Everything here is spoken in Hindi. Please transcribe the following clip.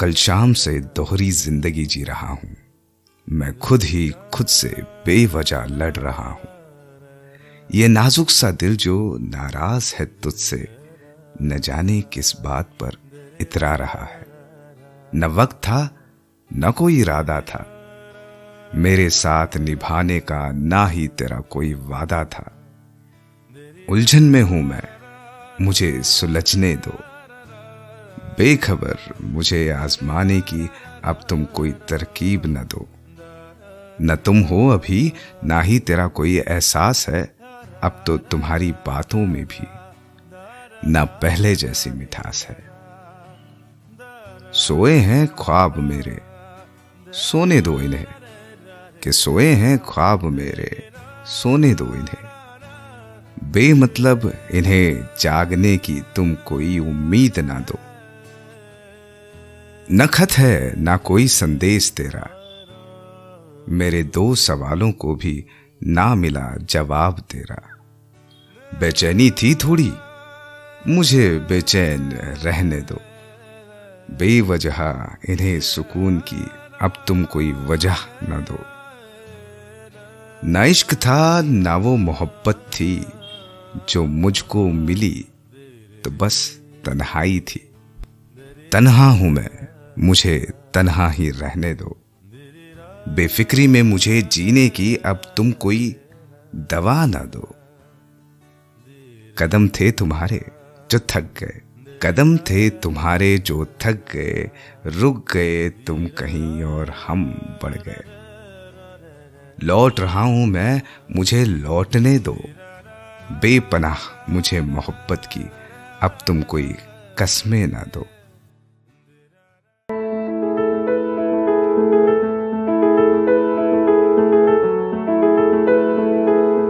कल शाम से दोहरी ज़िंदगी जी रहा हूँ। मैं खुद ही खुद से बेवजह लड़ रहा हूँ। ये नाजुक सा दिल जो नाराज़ है तुझसे, न जाने किस बात पर इतरा रहा है। न वक्त था, न कोई इरादा था। मेरे साथ निभाने का ना ही तेरा कोई वादा था। उलझन में हूँ मैं मुझे सुलझने दो। बेखबर, मुझे आजमाने की अब तुम कोई तरकीब न दो। न तुम हो अभी, ना ही तेरा कोई एहसास है। अब तो तुम्हारी बातों में भी, न पहले जैसी मिठास है। सोए हैं ख्वाब मेरे, सोने दो इन्हें। कि सोए हैं ख्वाब मेरे, सोने दो इन्हें। बेमतलब इन्हें जागने की तुम कोई उम्मीद ना दो। न खत है, ना कोई संदेश तेरा। मेरे दो सवालों को भी ना मिला जवाब तेरा। बेचैनी थी थोड़ी, मुझे बेचैन रहने दो। बेवजह इन्हें सुकून की अब तुम कोई वजह न दो। न इश्क था, ना वो मोहब्बत थी। जो मुझको मिली तो बस तन्हाई थी। तन्हा हूँ मैं, मुझे तन्हा ही रहने दो। बेफिक्री में मुझे जीने की अब तुम कोई दवा ना दो। कदम थे तुम्हारे जो थक गए, कदम थे तुम्हारे जो थक गए, रुक गए तुम कहीं और हम बढ़ गए। लौट रहा हूँ मैं, मुझे लौटने दो। बेपनाह मुझे मोहब्बत की। अब तुम कोई कस्में ना दो।